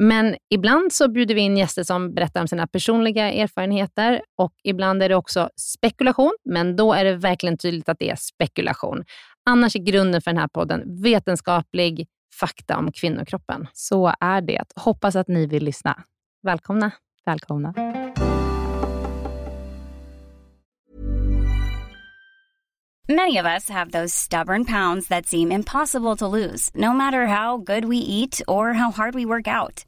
Men ibland så bjuder vi in gäster som berättar om sina personliga erfarenheter och ibland är det också spekulation, men då är det verkligen tydligt att det är spekulation. Annars är grunden för den här podden vetenskaplig fakta om kvinnokroppen. Så är det. Hoppas att ni vill lyssna. Välkomna. Välkomna. Many of us have those stubborn pounds that seem impossible to lose, no matter how good we eat or how hard we work out.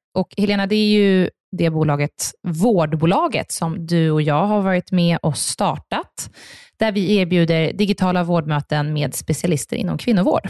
Och Helena, det är ju det bolaget, vårdbolaget, som du och jag har varit med och startat, där vi erbjuder digitala vårdmöten med specialister inom kvinnovård.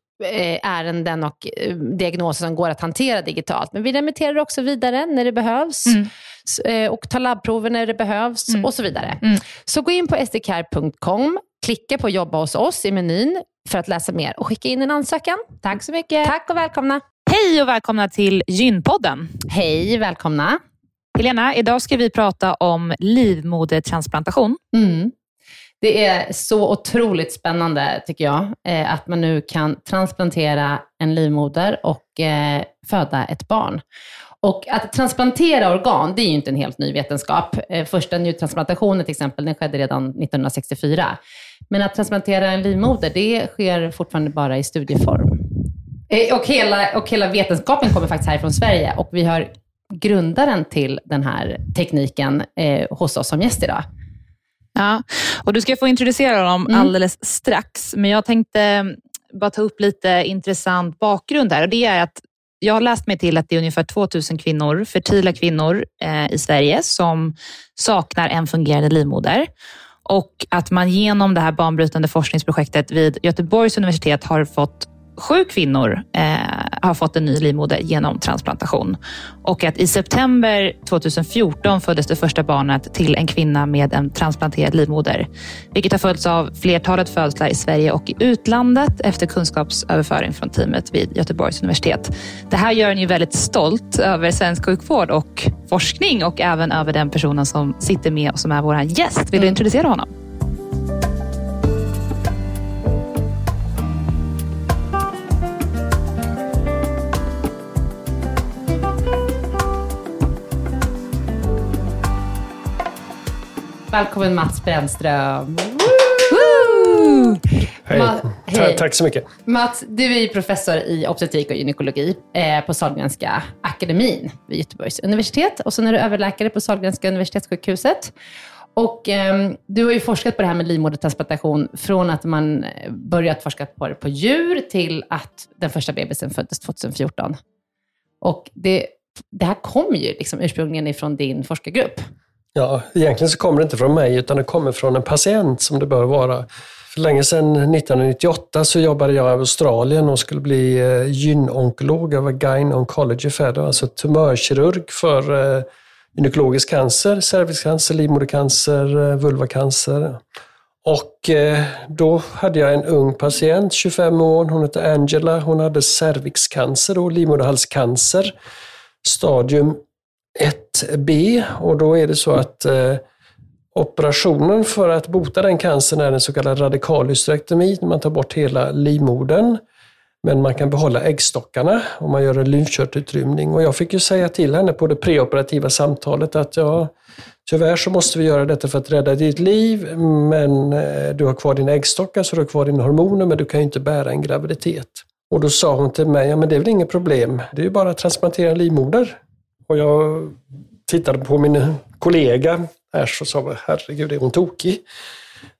ärenden och eh, diagnoser som går att hantera digitalt. Men vi remitterar också vidare när det behövs mm. Eh, och tar labbprover när det behövs mm. och så vidare. Mm. Så gå in på sdcare.com, klicka på jobba hos oss i menyn för att läsa mer och skicka in en ansökan. Tack så mycket. Tack och välkomna. Hej och välkomna till Gynpodden. Hej, välkomna. Helena, idag ska vi prata om livmodertransplantation. Mm. Det är så otroligt spännande, tycker jag, eh, att man nu kan transplantera en livmoder och eh, föda ett barn. Och att transplantera organ, det är ju inte en helt ny vetenskap. Eh, första njurtransplantationen till exempel, den skedde redan 1964. Men att transplantera en livmoder, det sker fortfarande bara i studieform. Och hela, och hela vetenskapen kommer faktiskt härifrån Sverige och vi har grundaren till den här tekniken eh, hos oss som gäst idag. Ja, och du ska få introducera dem mm. alldeles strax, men jag tänkte bara ta upp lite intressant bakgrund här. Och det är att jag har läst mig till att det är ungefär 2000 kvinnor, fertila kvinnor eh, i Sverige som saknar en fungerande livmoder. Och att man genom det här banbrytande forskningsprojektet vid Göteborgs universitet har fått sju kvinnor eh, har fått en ny livmoder genom transplantation. Och att i september 2014 föddes det första barnet till en kvinna med en transplanterad livmoder. Vilket har följts av flertalet födslar i Sverige och i utlandet efter kunskapsöverföring från teamet vid Göteborgs universitet. Det här gör en ju väldigt stolt över svensk sjukvård och forskning och även över den personen som sitter med och som är vår gäst. Vill du introducera honom? Välkommen Mats Brännström. Hej. Ma- hej. tack så mycket. Mats, du är professor i obstetrik och gynekologi eh, på Sahlgrenska akademin vid Göteborgs universitet. Och sen är du överläkare på Sahlgrenska universitetssjukhuset. Och ehm, du har ju forskat på det här med livmodertransplantation från att man eh, börjat forska på det på djur till att den första bebisen föddes 2014. Och det, det här kom ju liksom ursprungligen ifrån din forskargrupp. Ja, egentligen så kommer det inte från mig utan det kommer från en patient som det bör vara. För länge sedan, 1998, så jobbade jag i Australien och skulle bli eh, gynonkolog. Jag var gyne oncology fellow, alltså tumörkirurg för eh, gynekologisk cancer, cervixcancer, livmodercancer, eh, vulvacancer. Och då hade jag en ung patient, 25 år, hon hette Angela. Hon hade cervixcancer och livmoderhalscancer, stadium B Och då är det så att eh, operationen för att bota den cancern är en så kallad radikalhysterektomi, när man tar bort hela livmodern. Men man kan behålla äggstockarna och man gör en lymfkörtelutrymning. Och jag fick ju säga till henne på det preoperativa samtalet att ja, tyvärr så måste vi göra detta för att rädda ditt liv, men eh, du har kvar dina äggstockar så du har kvar dina hormoner, men du kan ju inte bära en graviditet. Och då sa hon till mig, ja men det är väl inget problem, det är ju bara att transplantera en livmoder. Och jag tittade på min kollega Ash och sa, herregud är hon tokig?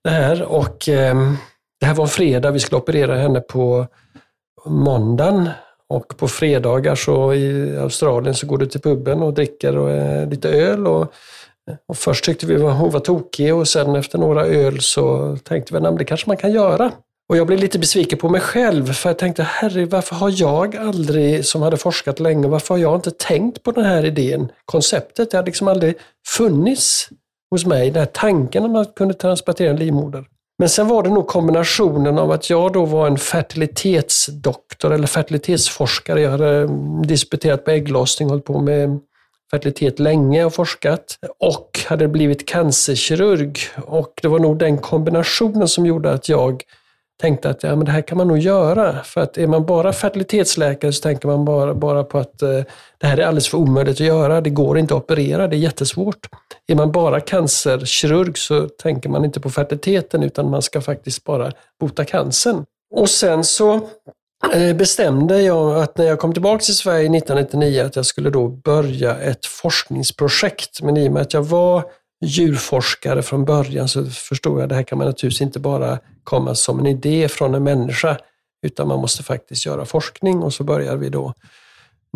Det här. Och eh, det här var en fredag, vi skulle operera henne på måndagen. Och på fredagar så i Australien så går du till puben och dricker och, eh, lite öl. Och, eh, och först tyckte vi att hon var tokig och sen efter några öl så tänkte vi att det kanske man kan göra. Och jag blev lite besviken på mig själv för jag tänkte, herre varför har jag aldrig, som hade forskat länge, varför har jag inte tänkt på den här idén, konceptet? Det hade liksom aldrig funnits hos mig, den här tanken om att kunna kunde transplantera en livmoder. Men sen var det nog kombinationen av att jag då var en fertilitetsdoktor eller fertilitetsforskare. Jag hade eh, disputerat på ägglossning, hållit på med fertilitet länge och forskat och hade blivit cancerkirurg. Och det var nog den kombinationen som gjorde att jag tänkte att ja, men det här kan man nog göra. För att är man bara fertilitetsläkare så tänker man bara, bara på att eh, det här är alldeles för omöjligt att göra. Det går inte att operera, det är jättesvårt. Är man bara cancerkirurg så tänker man inte på fertiliteten utan man ska faktiskt bara bota cancern. Och sen så eh, bestämde jag att när jag kom tillbaka till Sverige 1999 att jag skulle då börja ett forskningsprojekt. Men i och med att jag var djurforskare från början så förstod jag att det här kan man naturligtvis inte bara komma som en idé från en människa, utan man måste faktiskt göra forskning. Och så började vi då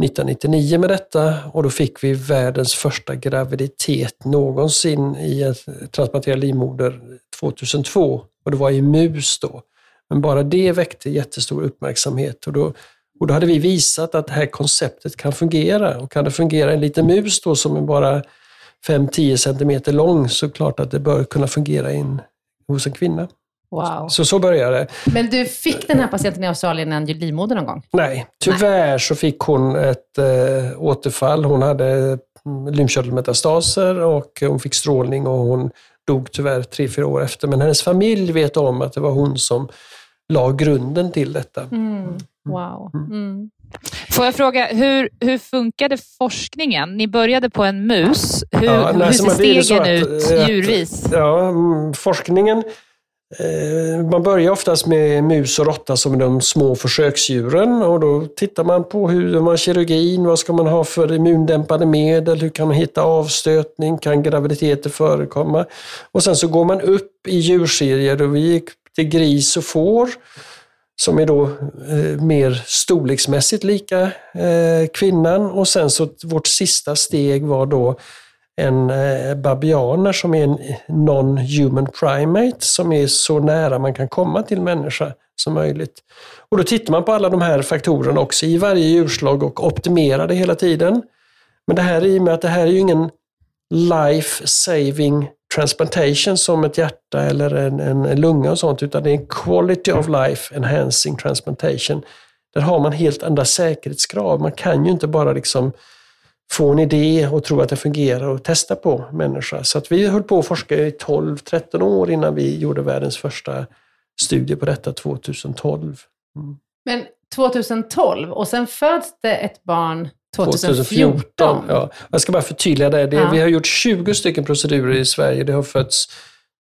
1999 med detta och då fick vi världens första graviditet någonsin i en transplanterad livmoder 2002 och det var i mus då. Men bara det väckte jättestor uppmärksamhet. Och då, och då hade vi visat att det här konceptet kan fungera. Och kan det fungera i en liten mus då som är bara 5-10 centimeter lång så klart att det bör kunna fungera in hos en kvinna. Wow. Så så började det. Men du fick den här patienten i Australien en livmoder någon gång? Nej, tyvärr så fick hon ett äh, återfall. Hon hade mm, lymfkörtelmetastaser och hon fick strålning och hon dog tyvärr tre, fyra år efter. Men hennes familj vet om att det var hon som la grunden till detta. Mm. Wow. Mm. Får jag fråga, hur, hur funkade forskningen? Ni började på en mus. Hur, Ja, hur ser stegen att- ut att- djurvis? Ja, mm, forskningen eh, man börjar oftast med mus och råtta som de små försöksdjuren och då tittar man på hur gör man kirurgin, vad ska man ha för immundämpande medel, hur kan man hitta avstötning, kan graviditeter förekomma? Och sen så går man upp i djurserier och vi gick till gris och får som är då eh, mer storleksmässigt lika eh, kvinnan och sen så vårt sista steg var då en eh, babianer som är en non-human primate som är så nära man kan komma till människa som möjligt. Och då tittar man på alla de här faktorerna också i varje djurslag och optimerar det hela tiden. Men det här i och med att det här är ju ingen life saving transplantation som ett hjärta eller en, en lunga och sånt, utan det är en quality of life enhancing transplantation. Där har man helt andra säkerhetskrav. Man kan ju inte bara liksom få en idé och tro att det fungerar och testa på människa. Så att vi höll på att forska i 12-13 år innan vi gjorde världens första studie på detta 2012. Mm. Men 2012 och sen föds det ett barn 2014. Ja. Jag ska bara förtydliga det. det Ja. Vi har gjort 20 stycken procedurer i Sverige. Det har fötts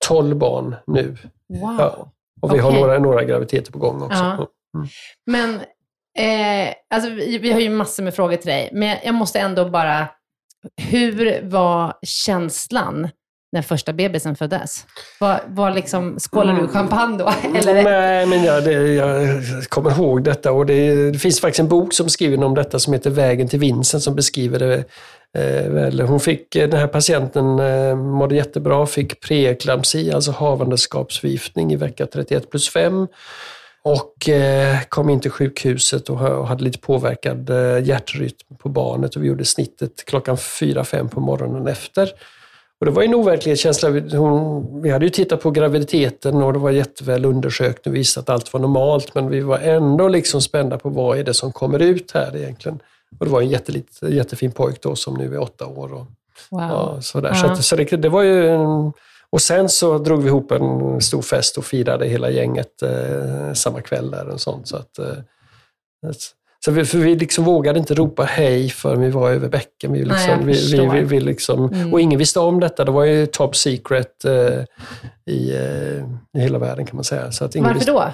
12 barn nu. Wow. Ja. Och vi har Okej. några, några graviditeter på gång också. Ja. Men eh, alltså, vi, vi har ju massor med frågor till dig, men jag måste ändå bara... Hur var känslan när första bebisen föddes? Var, var liksom, skålade du champagne då? Eller? Nej, men jag, det, jag kommer ihåg detta och det, det finns faktiskt en bok som skriver om detta som heter Vägen till vinsten som beskriver det eh, väl. Hon fick, eh, den här patienten eh, mådde jättebra, fick preeklampsi, alltså havandeskapsförgiftning i vecka 31 plus 5 och eh, kom in till sjukhuset och, ha- och hade lite påverkad hjärtrytm på barnet och vi gjorde snittet klockan 4-5 på morgonen efter. Och det var en overklighetskänsla. Hon, vi hade ju tittat på graviditeten och det var jätteväl undersökt och visat att allt var normalt, men vi var ändå liksom spända på vad är det som kommer ut här egentligen. Och det var en jättelit, jättefin pojk då som nu är åtta år. Och, Wow. ja, sådär. Ja. Så, så det, det var ju en, och sen så drog vi ihop en stor fest och firade hela gänget eh, samma kväll där och sånt. Så att, eh, så vi, för vi liksom vågade inte ropa hej förrän vi var över bäcken. Vi Nej, liksom, jag vi, vi, vi, liksom, Mm. Och ingen visste om detta. Det var ju top secret eh, i, eh, i hela världen kan man säga. Så att ingen Varför visste. då?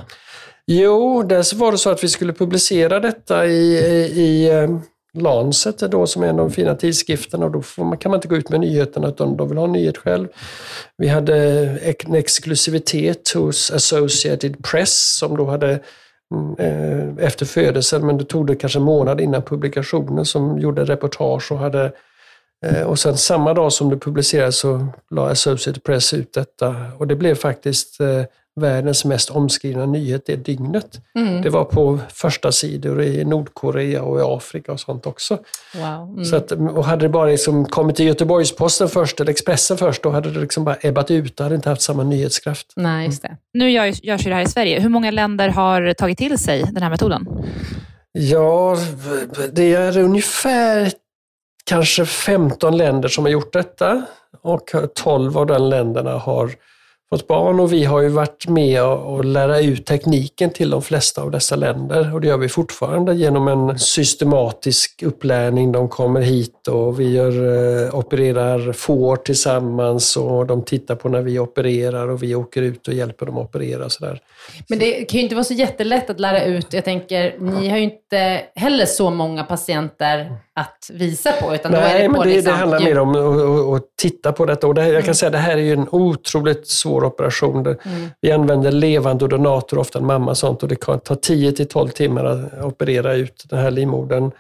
Jo, dels var det så att vi skulle publicera detta i, i, i eh, Lancet då, som är en av de fina tidskrifterna och då man, kan man inte gå ut med nyheterna utan de vill ha en nyhet själv. Vi hade en exklusivitet hos Associated Press som då hade Mm. Eh, efter födelsen, men det tog det kanske en månad innan publikationen som gjorde reportage och hade eh, och sen samma dag som det publicerades så la Associated Press ut detta. Och det blev faktiskt eh, världens mest omskrivna nyhet det dygnet. Mm. Det var på första sidor i Nordkorea och i Afrika och sånt också. Wow. Mm. Så att, och hade det bara liksom kommit till Göteborgs-Posten först eller Expressen först, då hade det liksom bara ebbat ut. Det hade inte haft samma nyhetskraft. Nej, just det. Nu görs, görs ju det här i Sverige. Hur många länder har tagit till sig den här metoden? Ja, det är ungefär kanske 15 länder som har gjort detta och 12 av de länderna har fått barn och vi har ju varit med och lära ut tekniken till de flesta av dessa länder och det gör vi fortfarande genom en systematisk upplärning. De kommer hit och vi gör, eh, opererar får tillsammans och de tittar på när vi opererar och vi åker ut och hjälper dem att operera. och Sådär. Men det kan ju inte vara så jättelätt att lära ut. Jag tänker, ni har ju inte heller så många patienter att visa på, utan då är Nej, det men det, liksom, det handlar mer om att, titta på detta. Och det, här- jag kan säga att det här är en otroligt svår operation. Mm. Vi använder levande donator, ofta en mamma och sånt, och det kan ta 10 till 12 timmar att operera ut den här livmodern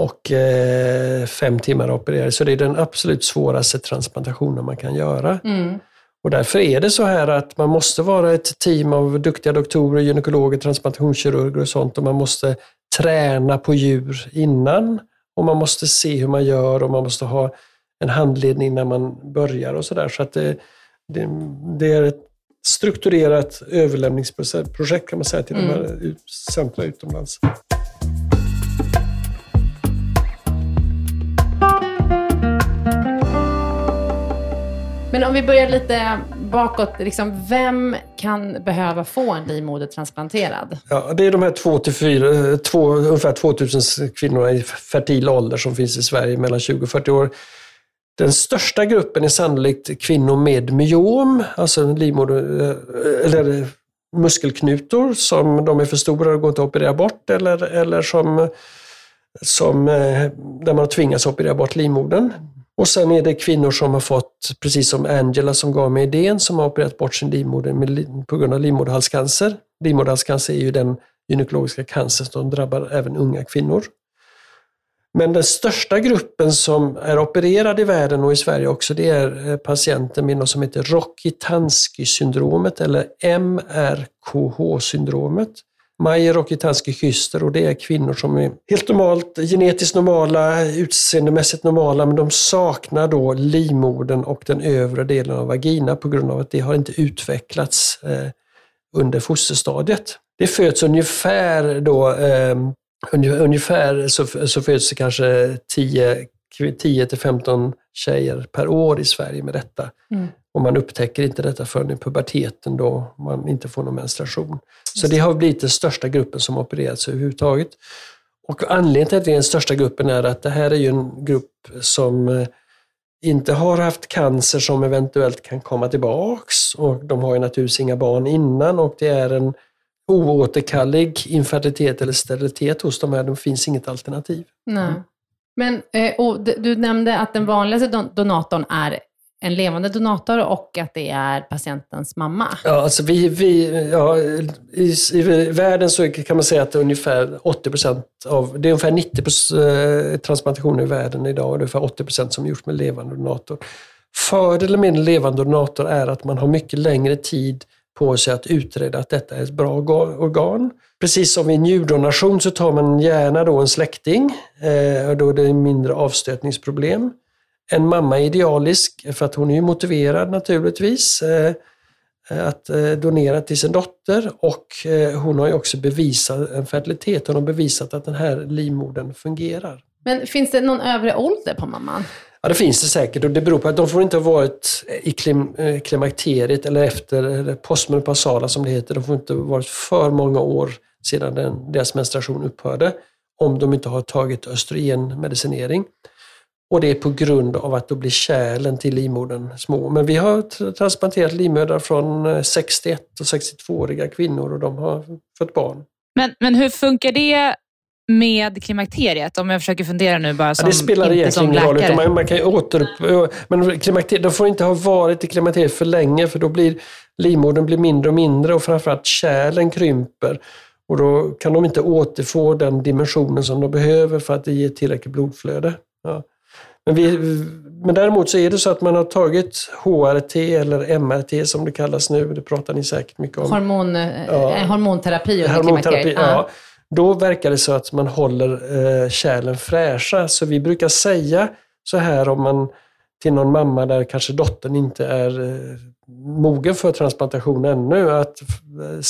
och eh, fem timmar att operera. Så det är den absolut svåraste transplantationen man kan göra. Mm. Och därför är det så här att man måste vara ett team av duktiga doktorer, gynekologer, transplantationskirurger och sånt och man måste träna på djur innan och man måste se hur man gör och man måste ha en handledning när man börjar och sådär. Så att det, det, det är ett strukturerat överlämningsprojekt kan man säga till de här centra utomlands. Men om vi börjar lite bakåt, liksom, vem kan behöva få en livmoder transplanterad? Ja, det är de här 2 till fyra, eh, två, ungefär 2000 kvinnorna i fertil ålder som finns i Sverige mellan 20 och 40 år. Den största gruppen är sannolikt kvinnor med myom, alltså livmoder, eh, eller muskelknutor som de är för stora och går inte att operera bort eller, eller som, som, eh, där man har tvingats operera bort livmodern. Och sen är det kvinnor som har fått, precis som Angela som gav mig idén, som har opererat bort sin livmoder med, på grund av livmoderhalscancer. Livmoderhalscancer är ju den gynekologiska cancer som drabbar även unga kvinnor. Men den största gruppen som är opererad i världen och i Sverige också, det är eh, patienter med något som heter Rokitansky-syndromet eller MRKH-syndromet. Majer-Rokitansky-Kyster och det är kvinnor som är helt normalt, genetiskt normala, utseendemässigt normala, men de saknar då livmodern och den övre delen av vagina på grund av att det har inte utvecklats eh, under fosterstadiet. Det föds ungefär då eh, Ungefär så, så föds det kanske 10, 10 till 15 tjejer per år i Sverige med detta. Mm. Och man upptäcker inte detta förrän i puberteten då man inte får någon menstruation. Så det har blivit den största gruppen som opererats överhuvudtaget. Och anledningen till att det är den största gruppen är att det här är ju en grupp som eh, inte har haft cancer som eventuellt kan komma tillbaks och de har ju naturligtvis inga barn innan och det är en oåterkallig infertilitet eller sterilitet hos de här. Det finns inget alternativ. Nej. Men eh, du nämnde att den vanligaste donatorn är en levande donator och att det är patientens mamma. Ja, alltså vi, vi, ja, i, i världen så kan man säga att det är ungefär 80 procent av, det är ungefär 90 procent eh, transplantationer i världen idag och ungefär 80 procent som gjorts med levande donator. Fördelen med en levande donator är att man har mycket längre tid på sig att utreda att detta är ett bra organ. Precis som vid njurdonation så tar man gärna då en släkting, eh, och då är det mindre avstötningsproblem. En mamma är idealisk för att hon är motiverad naturligtvis eh, att eh, donera till sin dotter och hon har ju också bevisat en fertilitet. Hon har bevisat att den här livmodern fungerar. Men finns det någon övre ålder på mamman? Ja, det finns det säkert och det beror på att de får inte ha varit i klim, klimakteriet eller efter eller postmenopausala som det heter. De får inte ha varit för många år sedan den, deras menstruation upphörde om de inte har tagit östrogenmedicinering. Och det är på grund av att då blir kärlen till livmodern små. Men vi har transplanterat livmödrar från 61 och 62-åriga kvinnor och de har fått barn. Men, men hur funkar det med klimakteriet? Om jag försöker fundera nu bara som, ja, det spelar inte egentligen ingen roll. Man, man kan återupp... Men klimakteriet, de får inte ha varit i klimakteriet för länge för då blir livmodern blir mindre och mindre och framförallt kärlen krymper. Och då kan de inte återfå den dimensionen som de behöver för att det ger tillräckligt blodflöde. Ja. Men, vi, men däremot så är det så att man har tagit HRT eller MRT som det kallas nu, det pratar ni säkert mycket om. Hormon, ja. Eh, hormonterapi under hormonterapi, ja. Då verkar det så att man håller eh, kärlen fräscha. Så vi brukar säga så här om man till någon mamma där kanske dottern inte är eh, mogen för transplantation ännu, att eh,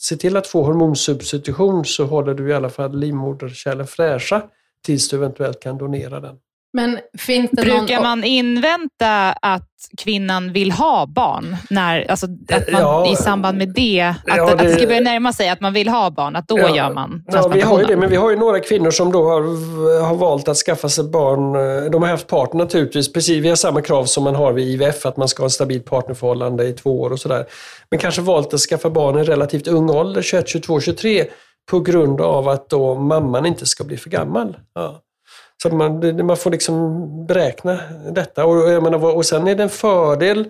se till att få hormonsubstitution så håller du i alla fall livmoderkärlen fräscha tills du eventuellt kan donera den. Men finns det Brukar någon... man invänta att kvinnan vill ha barn? När, alltså, att man, ja, I samband med det, att, ja, det, att det ska börja närma sig att man vill ha barn, att då ja, gör man Ja, vi har ju det, men vi har ju några kvinnor som då har, har valt att skaffa sig barn. De har haft partner naturligtvis, precis, vi har samma krav som man har vid IVF, att man ska ha ett stabilt partnerförhållande i två år och sådär. Men kanske valt att skaffa barn i relativt ung ålder, 21, 22, 23, på grund av att då mamman inte ska bli för gammal. Ja. Så man, man får liksom beräkna detta. Och, jag menar, och sen är det en fördel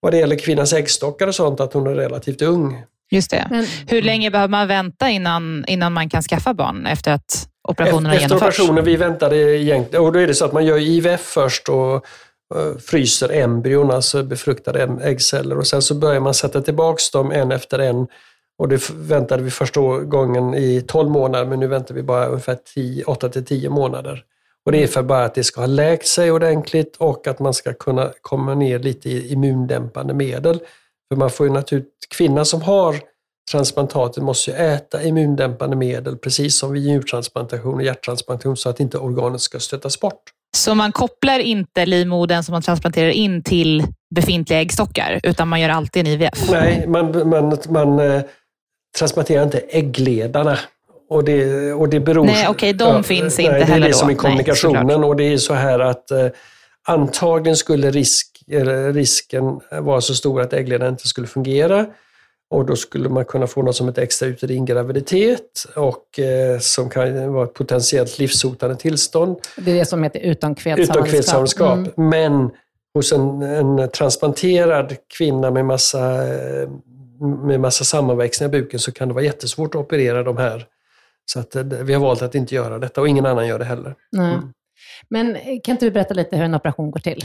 vad det gäller kvinnans äggstockar och sånt att hon är relativt ung. Just det. Men, Hur länge behöver man vänta innan, innan man kan skaffa barn efter att operationen har genomförts? Efter operationen, vi väntade egentligen, och då är det så att man gör IVF först och uh, fryser embryon, alltså befruktade äggceller och sen så börjar man sätta tillbaka dem en efter en och det väntade vi första gången i 12 månader, men nu väntar vi bara ungefär 8 till 10 månader. Och det är för bara att det ska ha läkt sig ordentligt och att man ska kunna komma ner lite i immundämpande medel. För man får ju naturligtvis, kvinnan som har transplantatet måste ju äta immundämpande medel precis som vid njurtransplantation och hjärttransplantation så att inte organet ska stötas bort. Så man kopplar inte livmodern som man transplanterar in till befintliga äggstockar utan man gör alltid en IVF? Nej, man, man, man eh, transplanterar inte äggledarna och det, och det beror... Nej, okej, okay, de ja, finns nej, inte heller då. Det är det som är kommunikationen nej, och det är så här att eh, antagligen skulle risk, risken vara så stor att äggledaren inte skulle fungera. Och då skulle man kunna få något som ett extra uterin graviditet och eh, som kan vara ett potentiellt livshotande tillstånd. Det är det som heter utomkvedshavandeskap. Mm. Men hos en, en, transplanterad kvinna med massa, eh, med massa sammanväxningar i buken så kan det vara jättesvårt att operera de här så att, eh, vi har valt att inte göra detta och ingen annan gör det heller. Mm. Men eh, kan inte du berätta lite hur en operation går till?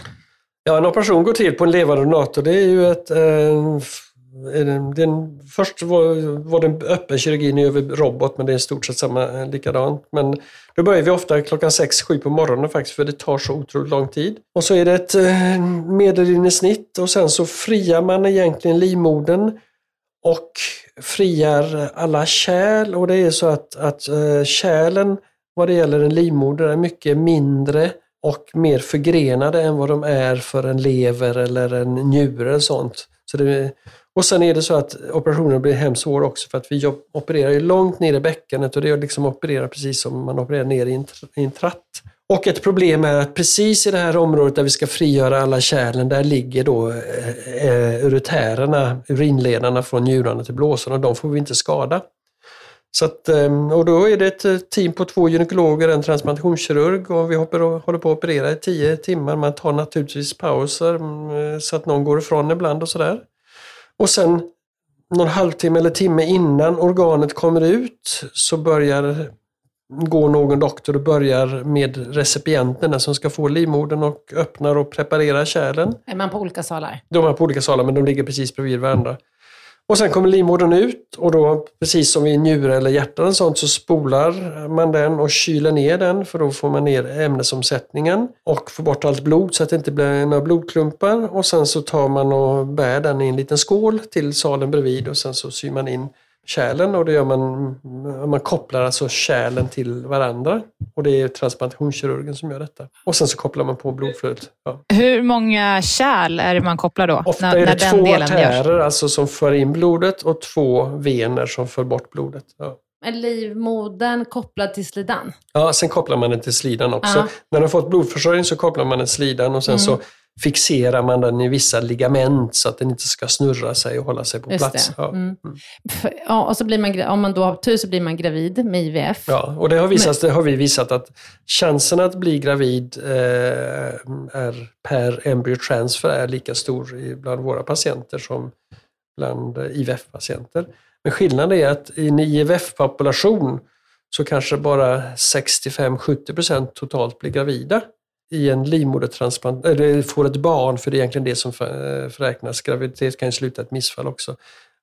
Ja, en operation går till på en levande donator. Det är ju ett... Eh, den, först var, var det öppen kirurgi, nu över robot, men det är i stort sett samma, eh, likadant. Men då börjar vi ofta klockan 6-7 på morgonen faktiskt, för det tar så otroligt lång tid. Och så är det ett eh, medellinjesnitt och sen så friar man egentligen livmodern och friar alla kärl och det är så att, att eh, kärlen vad det gäller en livmoder är mycket mindre och mer förgrenade än vad de är för en lever eller en njure och sånt. Så det, och sen är det så att operationen blir hemskt svår också för att vi opererar ju långt ner i bäckenet och det är liksom operera precis som man opererar ner i en, i en tratt. Och ett problem är att precis i det här området där vi ska frigöra alla kärlen, där ligger då eh, eh uretärerna, urinledarna från njurarna till blåsorna. De får vi inte skada. Så att, ehm, och då är det ett eh, team på två gynekologer, en transplantationskirurg och vi håller på att operera i tio timmar. Man tar naturligtvis pauser mm, eh, så att någon går ifrån ibland och sådär. Och sen någon halvtimme eller timme innan organet kommer ut så börjar går någon doktor och börjar med recipienterna som ska få livmodern och öppnar och preparerar kärlen. Är man på olika salar? De är på olika salar men de ligger precis bredvid varandra. Och sen kommer livmodern ut och då, precis som i njure eller hjärta och sånt, så spolar man den och kyler ner den för då får man ner ämnesomsättningen och får bort allt blod så att det inte blir några blodklumpar. Och sen så tar man och bär den i en liten skål till salen bredvid och sen så syr man in kärlen och det gör man, man kopplar alltså kärlen till varandra. Och det är transplantationskirurgen som gör detta. Och sen så kopplar man på blodflödet. Ja. Hur många kärl är det man kopplar då? Ofta när, är det två artärer alltså, som för in blodet och två vener som för bort blodet. Ja. Är livmodern kopplad till slidan? Ja, sen kopplar man den till slidan också. Ja. När den har fått blodförsörjning så kopplar man den till slidan och sen mm. så fixerar man den i vissa ligament så att den inte ska snurra sig och hålla sig på Just plats. Ja. Mm. Mm. ja. och så blir man, om man då har tur så blir man gravid med IVF. Ja, och det har, visat, det har vi visat att chansen att bli gravid eh, är per embryotransfer är lika stor bland våra patienter som bland IVF-patienter. Men skillnaden är att i en IVF-population så kanske bara 65-70% totalt blir gravida i en livmodertransplantation, eller får ett barn, för det är egentligen det som förräknas. Graviditet kan ju sluta ett missfall också.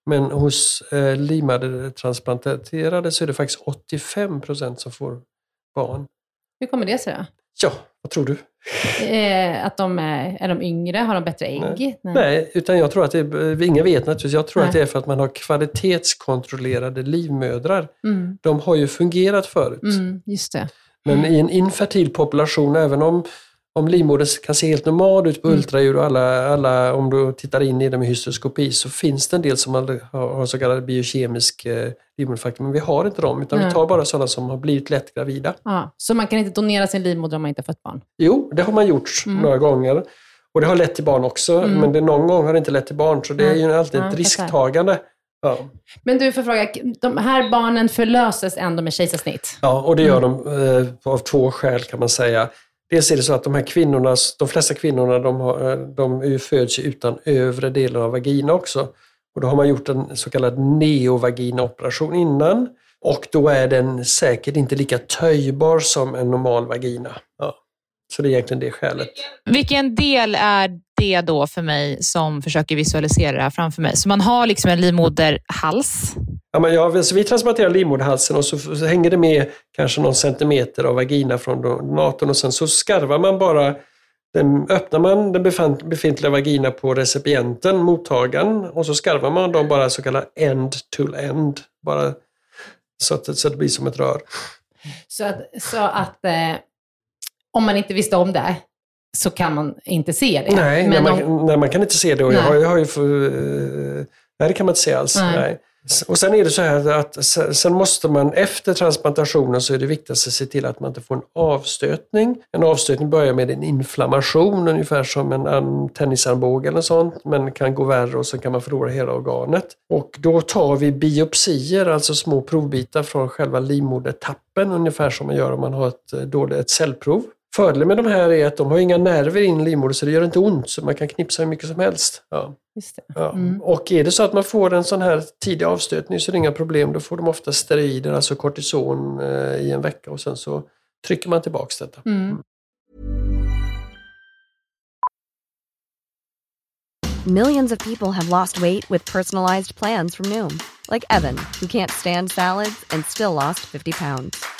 Men hos eh, livmodertransplanterade så är det faktiskt 85 procent som får barn. Hur kommer det sig då? Ja, vad tror du? Eh, att de är, är de yngre? Har de bättre ägg? Nej, Nej. Nej utan jag tror att det är, ingen vet naturligtvis. Jag tror Nej. att det är för att man har kvalitetskontrollerade livmödrar. Mm. De har ju fungerat förut. Mm, just det. Men mm. i en infertil population, även om, om livmodern kan se helt normal ut på mm. ultraljud och alla, alla, om du tittar in i det med hysteroskopi så finns det en del som har, har så kallad biokemisk eh, livmoderfaktor, men vi har inte dem, utan mm. vi tar bara sådana som har blivit lätt gravida. Ja, så man kan inte donera sin livmoder om man inte har fött barn? Jo, det har man gjort mm. några gånger. Och det har lett till barn också, mm. men det, någon gång har det inte lett till barn, så det är ju alltid ett risktagande. Ja. Men du, får fråga, de här barnen förlöses ändå med kejsarsnitt? Ja, och det gör mm. de eh, av två skäl kan man säga. Dels är det så att de här kvinnorna, de flesta kvinnorna, de, har, eh, de föds utan övre delen av vagina också. Och då har man gjort en så kallad neovagina-operation innan. Och då är den säkert inte lika töjbar som en normal vagina. Ja. Så det är egentligen det skälet. Vilken del är det då för mig som försöker visualisera det här framför mig? Så man har liksom en livmoderhals. Ja, men ja, så vi transplanterar livmoderhalsen och så, så hänger det med kanske någon centimeter av vagina från donatorn och sen så skarvar man bara den, öppnar man den befintliga vagina på recipienten, mottagaren, och så skarvar man dem bara så kallad end to end. Bara så att, så att det blir som ett rör. Så att, så att eh, om man inte visste om det så kan man inte se det. Nej, nej, man, om... nej man kan inte se det. Och jag har, jag har ju för, eh, nej, det kan man inte se alls. Nej. nej. Och sen är det så här att sen måste man efter transplantationen så är det viktigt att se till att man inte får en avstötning. En avstötning börjar med en inflammation, ungefär som en tennisarmbåge eller sånt, men kan gå värre och så kan man förlora hela organet. Och då tar vi biopsier, alltså små provbitar från själva livmodertappen, ungefär som man gör om man har ett, dåligt, ett cellprov. Fördelen med de här är att de har inga nerver in i livmodern så det gör inte ont så man kan knipsa hur mycket som helst. Ja. Ja. Mm. Och är det så att man får en sån här tidig avstötning så är det inga problem. Då får de ofta steroider, alltså kortison, eh, i en vecka och sen så trycker man tillbaks detta. Mm. mm. Millions of people have lost weight with personalized plans from Noom. Like Evan, who can't stand salads and still lost 50 pounds.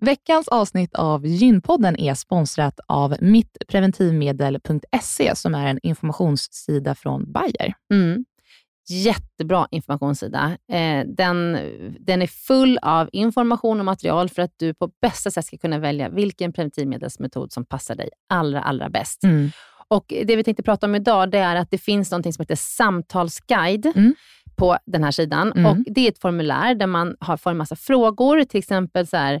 Veckans avsnitt av Gynpodden är sponsrat av mittpreventivmedel.se som är en informationssida från Bayer. Mm. Jättebra informationssida. Eh, den, den är full av information och material för att du på bästa sätt ska kunna välja vilken preventivmedelsmetod som passar dig allra, allra bäst. Mm. Och Det vi tänkte prata om idag det är att det finns något som heter samtalsguide Mm. på den här sidan. Mm. Och Det är ett formulär där man har, får en massa frågor, till exempel så här,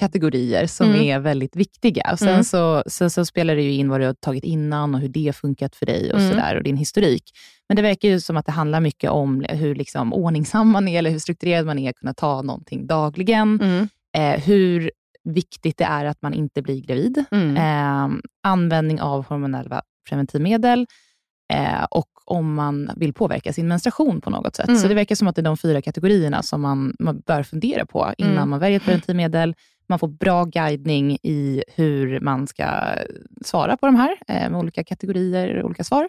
kategorier som Mm. är väldigt viktiga. Och sen, Mm. så, sen så spelar det ju in vad du har tagit innan och hur det har funkat för dig och, Mm. sådär, och din historik. Men det verkar ju som att det handlar mycket om hur liksom ordningsam man är, eller hur strukturerad man är, att kunna ta någonting dagligen. Mm. Eh, hur viktigt det är att man inte blir gravid. Mm. Eh, användning av hormonella preventivmedel eh, och om man vill påverka sin menstruation på något sätt. Mm. Så det verkar som att det är de fyra kategorierna som man, man bör fundera på innan Mm. man väljer ett preventivmedel. Man får bra guidning i hur man ska svara på de här, eh, med olika kategorier och olika svar.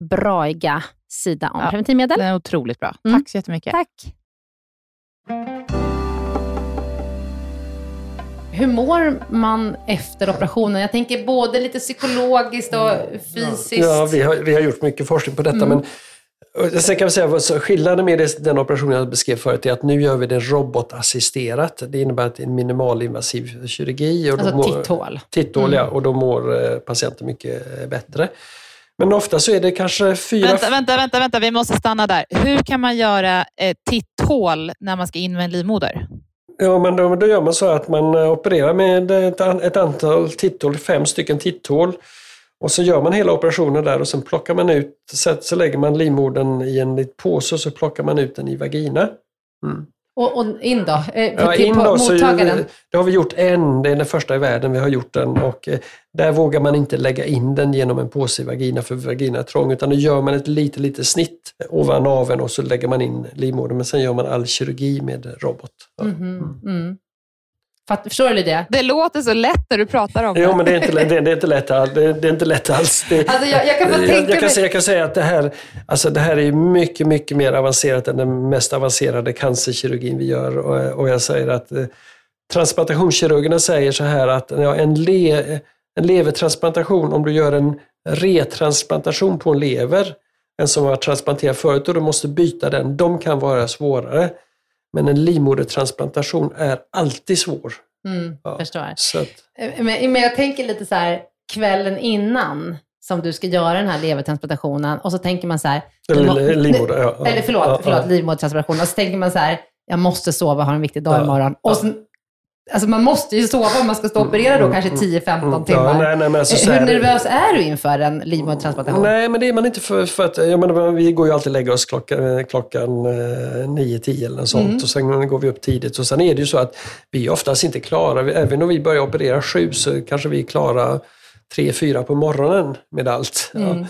braiga sida om Ja. preventivmedel. Den är otroligt bra. Mm. Tack så jättemycket. Tack. Hur mår man efter operationen? Jag tänker både lite psykologiskt och fysiskt. Ja, vi har, vi har gjort mycket forskning på detta. Mm. Men och sen kan vi säga vad så skillnaden med den operationen jag beskrev förut är att nu gör vi det robotassisterat. Det innebär att det är en minimalinvasiv kirurgi. Och Alltså mår- titthål. Titthål, ja. Mm. Och då mår eh, patienten mycket eh, bättre. Men ofta så är det kanske fyra... Vänta, vänta, vänta, vänta, vi måste stanna där. Hur kan man göra ett titthål när man ska in med en livmoder? Ja, men då, då gör man så att man eh, opererar med ett, ett antal titthål, fem stycken titthål. Och så gör man hela operationen där och sen plockar man ut, så, så lägger man livmodern i en liten påse och så plockar man ut den i vagina. Mm. Och, och in då? Eh, Ja, in då, så mottagaren? det har vi gjort en, det är den första i världen vi har gjort den och eh, där vågar man inte lägga in den genom en påse i vagina för vagina är trång utan då gör man ett litet, litet snitt ovan naveln och så lägger man in livmodern men sen gör man all kirurgi med robot. Ja. Mhm, mm. Fatt, förstår du det? Det låter så lätt när du pratar om det. Jo, men det är inte, det är, det är inte, lätt, det är, det är inte lätt alls. Det, Alltså, jag, jag kan bara jag, tänka jag, kan mig... säga, jag kan säga att det här, alltså det här är mycket, mycket mer avancerat än den mest avancerade cancerkirurgin vi gör. Och, och jag säger att eh, transplantationskirurgerna säger så här att ja, en, le, en levertransplantation, om du gör en retransplantation på en lever, en som har transplanterat förut och du måste byta den, de kan vara svårare. Men en livmodertransplantation är alltid svår. Mm, Ja. Förstår. Att, Eh, Men, men jag tänker lite så här, kvällen innan som du ska göra den här levertransplantationen och så tänker man så här... eller livmoder, ja. Eller förlåt, Ja, förlåt ja. livmodertransplantation. Och så tänker man så här, jag måste sova, har en viktig dag Ja, imorgon. Och så, alltså man måste ju sova om man ska stå och operera då kanske 10-15 Mm, timmar. Ja, nej, nej, men alltså, så Hur nervös är du inför en livmodertransplantation? Nej, men det är man inte för, för att jag menar, vi går ju alltid och lägger oss klockan, klockan eh, 9-10 eller något sånt Mm. och sen går vi upp tidigt. Och sen är det ju så att vi är oftast inte klara. Även om vi börjar operera sju så kanske vi är klara 3-4 på morgonen med allt. Ja. Mm.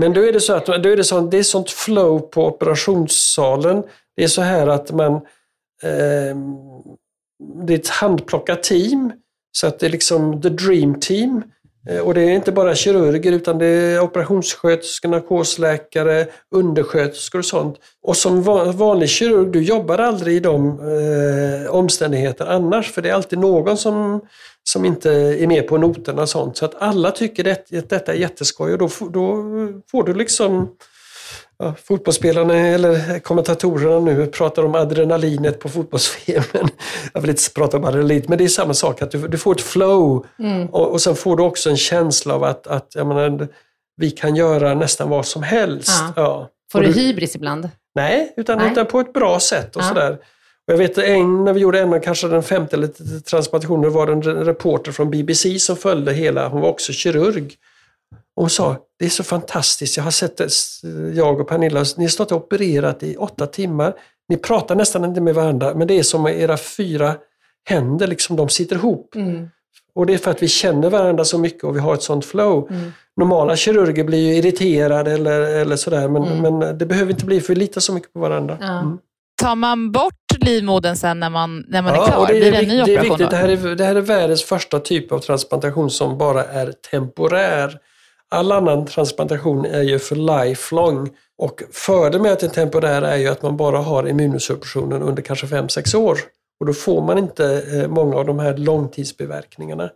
Men då är det så att då är det, så, det är sånt flow på operationssalen. Det är så här att man, eh, det är ett handplockat team. Så att det är liksom the dream team. Eh, och det är inte bara kirurger utan det är operationssköterskor, narkosläkare, undersköterskor och sånt. Och som vanlig kirurg, du jobbar aldrig i de eh, omständigheter annars, för det är alltid någon som, som inte är med på noterna och sånt. Så att alla tycker att detta är jätteskoj och då, då får du liksom ja, fotbollsspelarna eller kommentatorerna nu pratar om adrenalinet på fotbolls-VM. Jag vill inte prata om adrenalin, men det är samma sak. att Du, du får ett flow mm. och, och sen får du också en känsla av att, att jag menar, vi kan göra nästan vad som helst. Ja. ja. Får du, du hybris ibland? Nej, utan, nej. utan på ett bra sätt. och ja. sådär. Och jag vet en, när vi gjorde en kanske den femte eller transplantationen var det en reporter från BBC som följde hela, hon var också kirurg. Och hon sa, det är så fantastiskt, jag har sett det, jag och Pernilla, ni har stått och opererat i åtta timmar. Ni pratar nästan inte med varandra, men det är som era fyra händer, liksom, de sitter ihop. Mm. Och det är för att vi känner varandra så mycket och vi har ett sånt flow. Mm. Normala kirurger blir ju irriterade eller, eller sådär, men, mm. men det behöver inte bli för vi litar så mycket på varandra. Ja. Mm. Tar man bort livmodern sen när man, när man ja, är klar? Det är, Blir det en ny det är viktigt. Det här är, det här är världens första typ av transplantation som bara är temporär. All annan transplantation är ju för lifelong. Och fördelen med att det är temporär är ju att man bara har immunosuppressionen under kanske 5-6 år. Och då får man inte eh, många av de här långtidsbiverkningarna.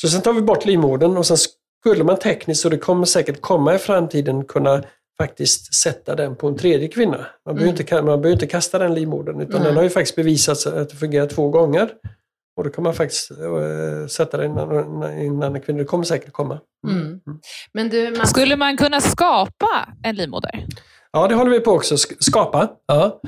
Så sen tar vi bort livmodern och sen skulle man tekniskt, och det kommer säkert komma i framtiden, kunna faktiskt sätta den på en tredje kvinna. Man behöver, mm. inte, man behöver inte kasta den livmodern utan mm. den har ju faktiskt bevisats att det fungerar två gånger. Och då kan man faktiskt äh, sätta det i en annan kvinna. Det kommer säkert komma. Mm. Mm. Men du, man... Skulle man kunna skapa en livmoder? Ja, det håller vi på också. Skapa. Ja.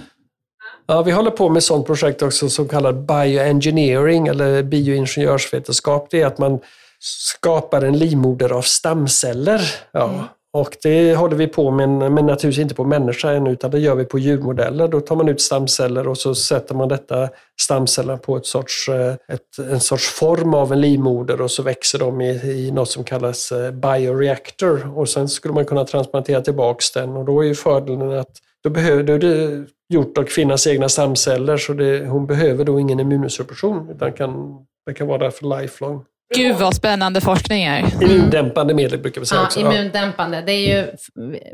Ja, vi håller på med ett sådant projekt också som kallas bioengineering eller bioingenjörsvetenskap. Det är att man skapar en livmoder av stamceller. Ja. Och det håller vi på med, men naturligtvis inte på människa ännu, utan det gör vi på djurmodeller. Då tar man ut stamceller och så sätter man detta stamceller på ett sorts, eh, ett, en sorts form av en livmoder och så växer de i, i något som kallas eh, bioreactor. Och sen skulle man kunna transplantera tillbaks den och då är ju fördelen att då behöver du gjort av kvinnans egna stamceller så det, hon behöver då ingen immunsuppression utan kan, det kan vara där för lifelong. Gud vad spännande forskning är. Mm. Immundämpande medel brukar vi säga ja, också. Immundämpande. Det är ju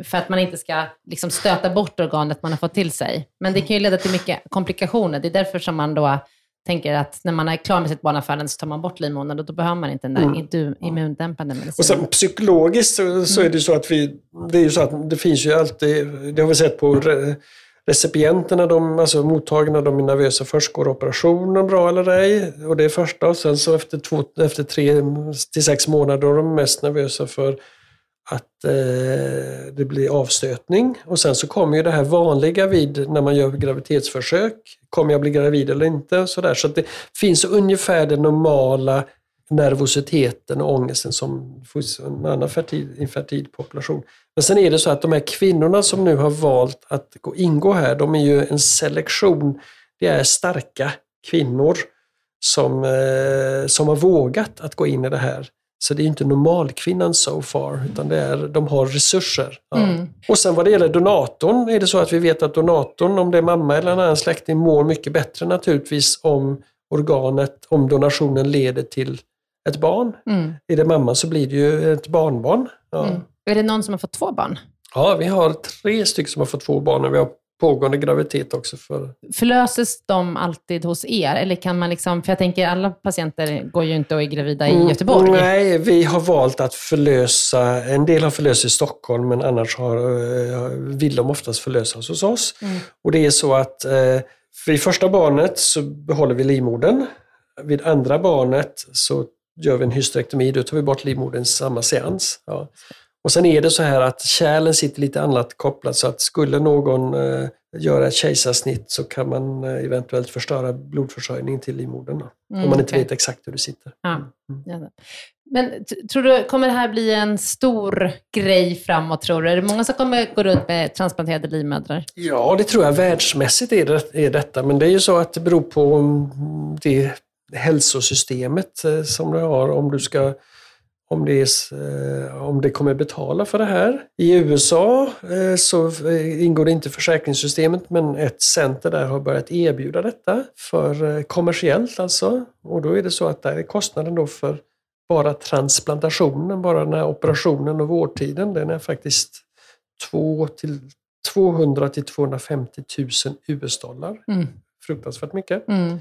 för att man inte ska liksom stöta bort organet man har fått till sig. Men det kan ju leda till mycket komplikationer. Det är därför som man då tänker att när man är klar med sitt barnafödande så tar man bort livmodern och då behöver man inte den där mm. immundämpande medicinen. Och sen psykologiskt så, så är det så att vi, det är ju så att det finns ju alltid, det har vi sett på recipienterna, de, alltså mottagarna, de är nervösa först. Går operationen bra eller ej? Och det är första. Och sen så efter, två, efter tre till sex månader är de mest nervösa för att eh, det blir avstötning. Och sen så kommer ju det här vanliga vid när man gör graviditetsförsök. Kommer jag bli gravid eller inte? Så, där. så det finns ungefär det normala nervositeten och ångesten som en annan fertil, infertil population. Men sen är det så att de här kvinnorna som nu har valt att ingå här, de är ju en selektion. Det är starka kvinnor som, eh, som har vågat att gå in i det här. Så det är inte normalkvinnan so far, utan det är, de har resurser. Ja. Mm. Och sen vad det gäller donatorn är det så att vi vet att donatorn, om det är mamma eller en annan släkting, mår mycket bättre naturligtvis om organet, om donationen leder till ett barn. Mm. Är det mamma så blir det ju ett barnbarn. Ja. Mm. Är det någon som har fått två barn? Ja, vi har tre stycken som har fått två barn och vi har pågående graviditet också. För... Förlöses de alltid hos er? Eller kan man liksom, för jag tänker alla patienter går ju inte och är gravida i mm, Göteborg. Nej, vi har valt att förlösa, en del har förlöst i Stockholm men annars har, eh, vill de oftast förlösas hos oss. Mm. Och det är så att eh, vid första barnet så behåller vi livmodern. Vid andra barnet så gör vi en hysterektomi, då tar vi bort livmodern i samma seans. Ja. Och sen är det så här att kärlen sitter lite annat kopplat så att skulle någon eh, göra ett kejsarsnitt så kan man eh, eventuellt förstöra blodförsörjningen till livmodern. Mm, om man inte okay. vet exakt hur det sitter. Ja. Mm. Men tror du, kommer det här bli en stor grej framåt tror du? Är det många som kommer gå runt med transplanterade livmödrar? Ja, det tror jag. Världsmässigt är, det, är detta, men det är ju så att det beror på det hälsosystemet eh, som du har. Om du ska om det, är, eh, om det kommer betala för det här. I USA eh, så ingår det inte försäkringssystemet men ett center där har börjat erbjuda detta för kommersiellt alltså. Och då är det så att där är kostnaden då för bara transplantationen, bara den här operationen och vårdtiden, den är faktiskt 2 till 200 till 250 000 US-dollar. Mm. Fruktansvärt mycket. Mm.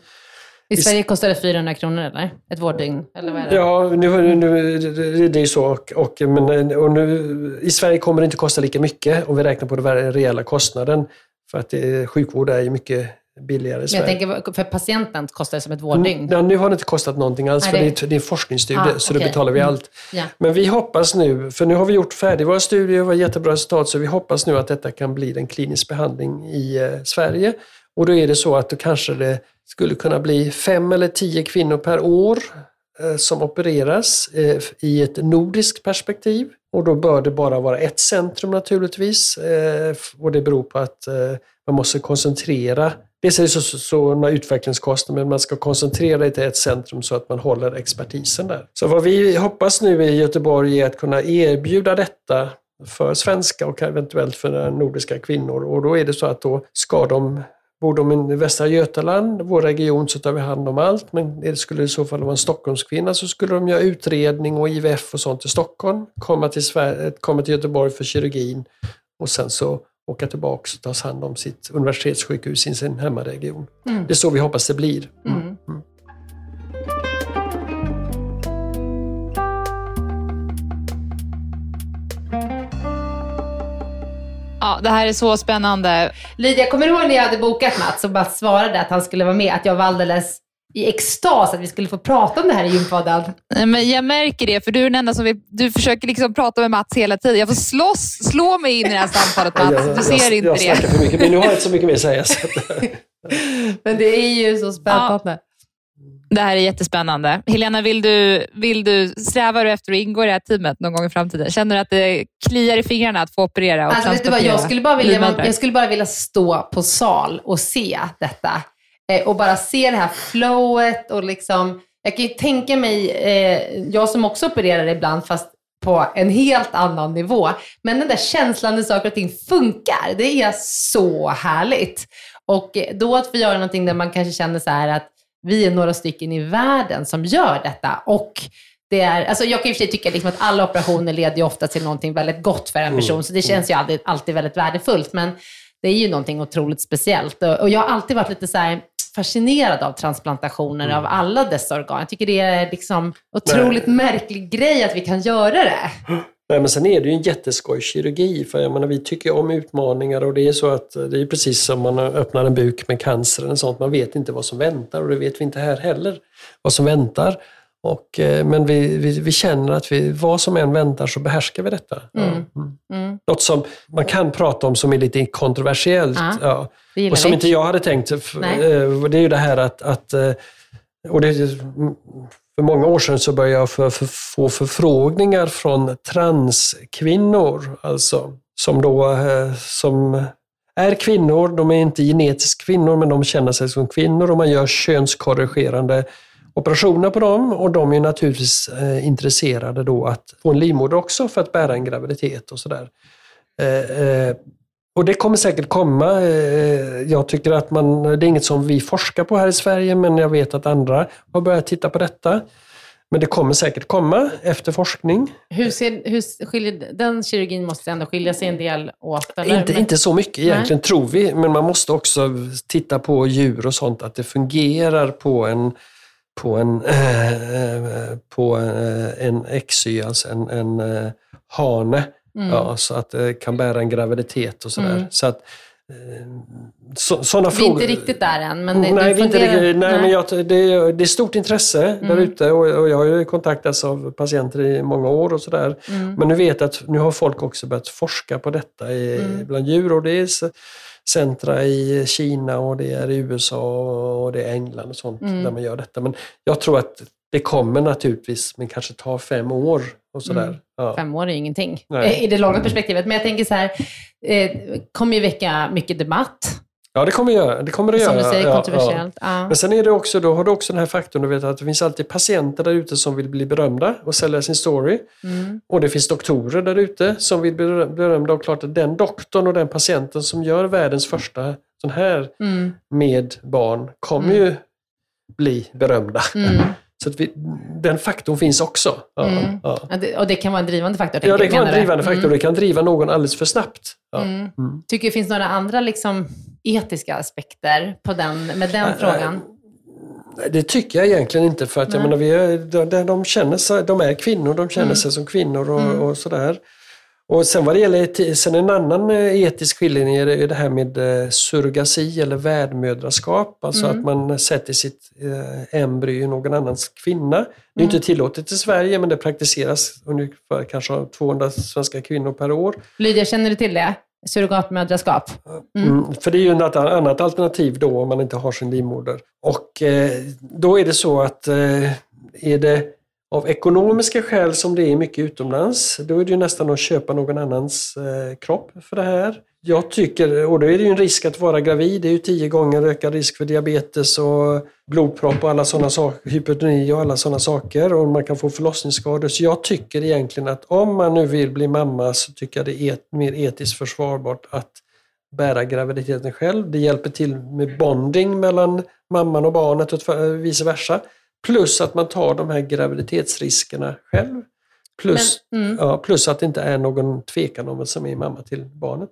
I Sverige kostar det 400 kronor eller? Ett vårddygn? Eller vad är det? Ja, nu, nu, det är så. Och, och, men, och nu, I Sverige kommer det inte kosta lika mycket om vi räknar på den reella kostnaden. För att det, sjukvård är ju mycket billigare i Sverige. Men jag tänker, för patienten kostar det som ett vårddygn? Ja, nu har det inte kostat någonting alls, Nej, för det är, det är en forskningsstudie, ah, så okay. då betalar vi mm. allt. Ja. Men vi hoppas nu, för nu har vi gjort färdigt våra studier, och har jättebra resultat, så vi hoppas nu att detta kan bli en klinisk behandling i eh, Sverige. Och då är det så att då kanske det skulle kunna bli fem eller tio kvinnor per år eh, som opereras eh, i ett nordiskt perspektiv. Och då bör det bara vara ett centrum naturligtvis. Eh, och det beror på att man måste koncentrera Dels är det sådana utvecklingskostnader, men man ska koncentrera det till ett centrum så att man håller expertisen där. Så vad vi hoppas nu i Göteborg är att kunna erbjuda detta för svenska och eventuellt för nordiska kvinnor. Och då är det så att då ska de Bor de i Västra Götaland, vår region, så tar vi hand om allt. Men det skulle i så fall vara en Stockholmskvinna så skulle de göra utredning och IVF och sånt i Stockholm. Komma till, Sverige, komma till Göteborg för kirurgin och sen så åka tillbaka och ta hand om sitt universitetssjukhus i sin hemmaregion. Mm. Det är så vi hoppas det blir. Mm. Ja, det här är så spännande. Lydia, kommer du ihåg när jag hade bokat Mats och bara svarade att han skulle vara med? Att jag var alldeles i extas att vi skulle få prata om det här i Gympodden. Men jag märker det, för du är den enda som vill, du försöker liksom prata med Mats hela tiden. Jag får slåss, slå mig in i det här samtalet Mats. Du ser jag, inte jag det. För mycket, men nu har jag inte så mycket mer att säga. men det är ju så spännande. Ja. Det här är jättespännande. Helena, vill du, vill du, strävar du efter att ingå i det här teamet någon gång i framtiden? Känner du att det kliar i fingrarna att få operera och alltså, vet du vad, jag, skulle bara vilja, jag skulle bara vilja stå på sal och se detta. Eh, och bara se det här flowet och liksom, jag kan ju tänka mig, eh, jag som också opererar ibland, fast på en helt annan nivå. Men den där känslan när saker och ting funkar, det är så härligt. Och då att få göra någonting där man kanske känner så här att vi är några stycken i världen som gör detta. Och det är, alltså jag kan sig tycka liksom att alla operationer leder ju ofta till någonting väldigt gott för en mm. person, så det känns ju alltid, alltid väldigt värdefullt. Men det är ju någonting otroligt speciellt. Och jag har alltid varit lite så fascinerad av transplantationer mm. av alla dessa organ. Jag tycker det är liksom otroligt Nej. märklig grej att vi kan göra det. Nej, men sen är det ju en jätteskoj kirurgi. För jag menar, vi tycker om utmaningar och det är så att det är precis som man öppnar en buk med cancer eller sånt. Man vet inte vad som väntar och det vet vi inte här heller. Vad som väntar. Och, eh, men vi, vi, vi, känner att vi, vad som än väntar så behärskar vi detta. Mm. Mm. Mm. Något som man kan prata om som är lite kontroversiellt. Ja, ja. Och som inte jag hade tänkt. Nej. Eh, det är ju det här att, att eh, och det, för många år sedan så började jag för, för, få förfrågningar från transkvinnor, alltså, som då eh, som är kvinnor, de är inte genetiskt kvinnor men de känner sig som kvinnor och man gör könskorrigerande operationer på dem och de är naturligtvis eh, intresserade då att få en livmoder också för att bära en graviditet och sådär. Eh, Eh, eh, och det kommer säkert komma. Eh, jag tycker att man, det är inget som vi forskar på här i Sverige men jag vet att andra har börjat titta på detta. Men det kommer säkert komma efter forskning. Hur ser, hur skiljer, den kirurgin måste ändå skilja sig en del åt? Eller? Inte, inte så mycket egentligen, Nej. tror vi. Men man måste också titta på djur och sånt, att det fungerar på en på en, äh, på eh, en XY, alltså en, en äh, hane. Mm. Ja, så att det kan bära en graviditet och sådär. Mm. Så att, så, sådana vi är inte riktigt där än, men det, nej, det inte riktigt, nej, nej, men jag, det, det är stort intresse mm. där ute och, och, jag har ju kontaktats av patienter i många år och sådär. Mm. Men nu vet jag att nu har folk också börjat forska på detta i, mm. bland djur och det är centra i Kina och det är i USA och det är England och sånt mm. där man gör detta. Men jag tror att det kommer naturligtvis, men kanske tar fem år och sådär. Mm. Ja. Fem år är ingenting Nej. i det långa perspektivet. Men jag tänker så här, eh, kommer ju väcka mycket debatt. Ja, det kommer, göra, det kommer det Som göra. du säger, ja, kontroversiellt. Ja. Men sen är det också, då har du också den här faktorn du vet, att det finns alltid patienter där ute som vill bli berömda och sälja sin story. Mm. Och det finns doktorer där ute som vill bli berömda. Och klart att den doktorn och den patienten som gör världens första sån här Mm. med barn kommer ju bli berömda. Mm. Så att vi, den faktorn finns också. Ja, Mm. ja. Och det kan vara en drivande faktor? ja det kan vara en du? drivande faktor. Mm. Det kan driva någon alldeles för snabbt. Ja. Mm. Mm. Tycker det finns några andra liksom, etiska aspekter på den, med den frågan? Nej, Det tycker jag egentligen inte för att jag menar, vi är, de, de, känner sig, de är kvinnor, de känner Mm. sig som kvinnor och, Mm. och sådär. Och sen vad det gäller sen en annan eh, etisk skiljelinje är det- är det här med eh, surrogasi eller värdmödraskap. Alltså Mm. att man sätter sitt eh, embryo i någon annans kvinna. Det är Mm. inte tillåtet i Sverige men det praktiseras ungefär kanske av 200 svenska kvinnor per år. Lydia, känner du till det? Surrogatmödraskap? Mm. Mm. För det är ju ett annat alternativ då om man inte har sin livmoder. Och eh, då är det så att eh, är det av ekonomiska skäl som det är mycket utomlands, då är det ju nästan att köpa någon annans eh, kropp för det här. Jag tycker, och då är det ju en risk att vara gravid, det är ju tio gånger ökad risk för diabetes och blodpropp och alla sådana saker, hypotoni och alla sådana saker och man kan få förlossningsskador. Så jag tycker egentligen att om man nu vill bli mamma så tycker jag det är et, mer etiskt försvarbart att bära graviditeten själv. Det hjälper till med bonding mellan mamman och barnet och eh, vice versa. Plus att man tar de här graviditetsriskerna själv. Plus, Men, mm, ja, plus att det inte är någon tvekan om vem som är mamma till barnet.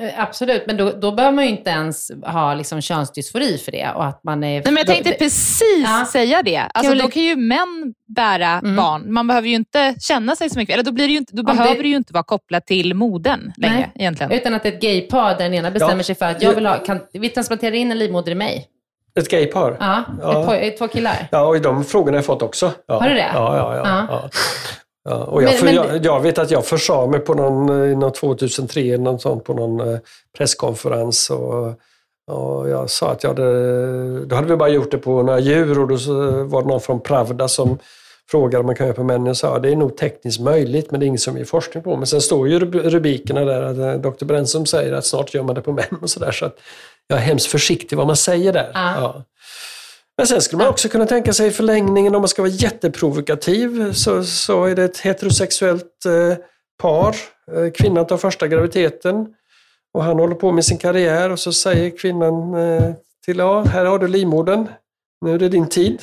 eh, absolut, men då, då behöver man ju inte ens ha liksom, könsdysfori för det. Och att man är, Nej, men jag tänkte då- precis Ja. säga det. Alltså, då kan ju män bära Mm. barn. Man behöver ju inte känna sig så mycket. Eller då, blir det ju inte, då behöver det- det ju inte vara kopplat till modern längre Nej. egentligen. Utan att ett gaypar där den ena bestämmer Ja. sig för att jag vill ha, kan, vi transplanterar in en livmoder i mig. Ett gaypar. Ja, Ja. Ett, två killar. Ja, och de frågorna har jag fått också. Ja. Har du det? Ja, ja, ja. Ja. ja. och jag, Men- för, men- jag, jag vet att jag försa mig på någon, någon 2003 någon sånt, på någon eh, presskonferens. Och, och jag sa att jag hade, då hade vi bara gjort det på några djur och då var det någon från Pravda som frågade om man kan göra på män. Jag sa att det är nog tekniskt möjligt men det är inget som vi forskar på. Men sen står ju rub- rubrikerna där att eh, Dr. Brännström säger att snart gör man det på män och sådär. Så att jag är hemskt försiktig vad man säger där. Ja. Ja. Men sen skulle man också kunna tänka sig i förlängningen, om man ska vara jätteprovokativ, så, så är det ett heterosexuellt eh, par. Eh, kvinnan tar första graviditeten och han håller på med sin karriär och så säger kvinnan eh, till, ja, här har du livmodern. Nu är det din tid.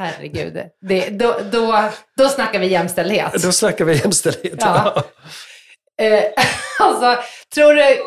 Herregud. Det, då, då, då snackar vi jämställdhet. Då snackar vi jämställdhet. Ja. Eh, alltså, tror du,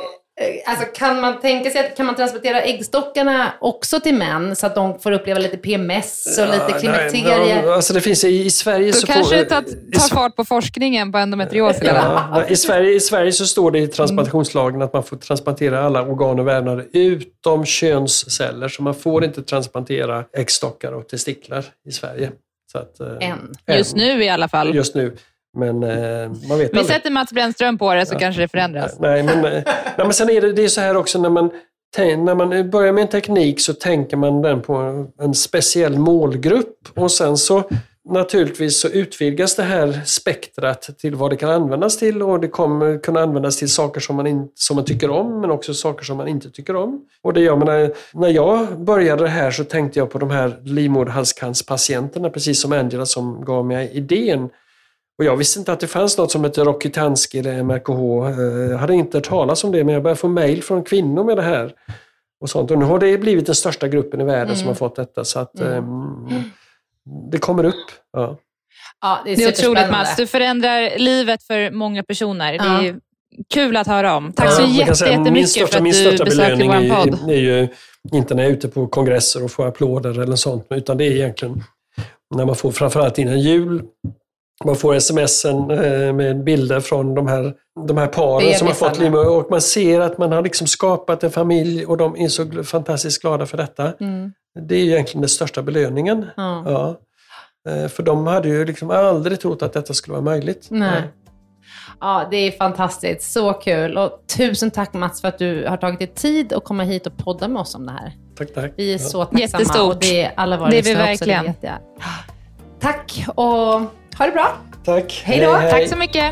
alltså, kan man tänka sig att kan man transportera äggstockarna också till män så att de får uppleva lite PMS och lite klimakterie? Ja, alltså det finns i, i Sverige Då så kanske det får, tar, i, tar fart på forskningen på endometrios. vad? Ja, i, Sverige, I Sverige så står det i transplantationslagen att man får transplantera alla organ och vävnader utom könsceller. Så man får inte transplantera äggstockar och testiklar i Sverige. Så att, eh, Än. Just nu i alla fall. Just nu. Men eh, man vet Vi aldrig. sätter Mats Brännström på det så kanske det förändras. Nej, men, eh, nej, men sen är det, det är så här också när man, när man börjar med en teknik så tänker man den på en, en speciell målgrupp och sen så naturligtvis så utvidgas det här spektrat till vad det kan användas till och det kommer kunna användas till saker som man, in, som man tycker om men också saker som man inte tycker om. Och det jag menar, när jag började det här så tänkte jag på de här livmoderhalscancerpatienterna precis som Angela som gav mig idén. Och jag visste inte att det fanns något som hette Rokitansky eller MRKH. Eh, Jag hade inte hört talas om det, men jag började få mejl från kvinnor med det här. Och, sånt. och nu har det blivit den största gruppen i världen Mm. som har fått detta. Så att Mm. ehm, det kommer upp. Ja. Ja, det är, Det är otroligt. Mats. Du förändrar livet för många personer. Det är Ja. kul att höra om. Tack Ja, så kan jätte- säga, min jättemycket största, för att min du största besöker belöning vår podd. är, är ju inte när jag är ute på kongresser och får applåder eller sånt, utan det är egentligen när man får framförallt innan jul man får smsen eh, med bilder från de här, de här paren som har fått livmoder och man ser att man har liksom skapat en familj och de är så fantastiskt glada för detta. Mm. Det är ju egentligen den största belöningen. Ja. Ja. Eh, För de hade ju liksom aldrig trott att detta skulle vara möjligt. Nej. Ja, det är fantastiskt. Så kul. Och tusen tack Mats för att du har tagit dig tid att komma hit och podda med oss om det här. Tack, tack. Vi är Ja. så tacksamma. Jättestort. Och det är alla våra Det är vi lyssnare också, verkligen. det vet jag. Tack och ha det bra. Tack. Hej då. Tack så mycket.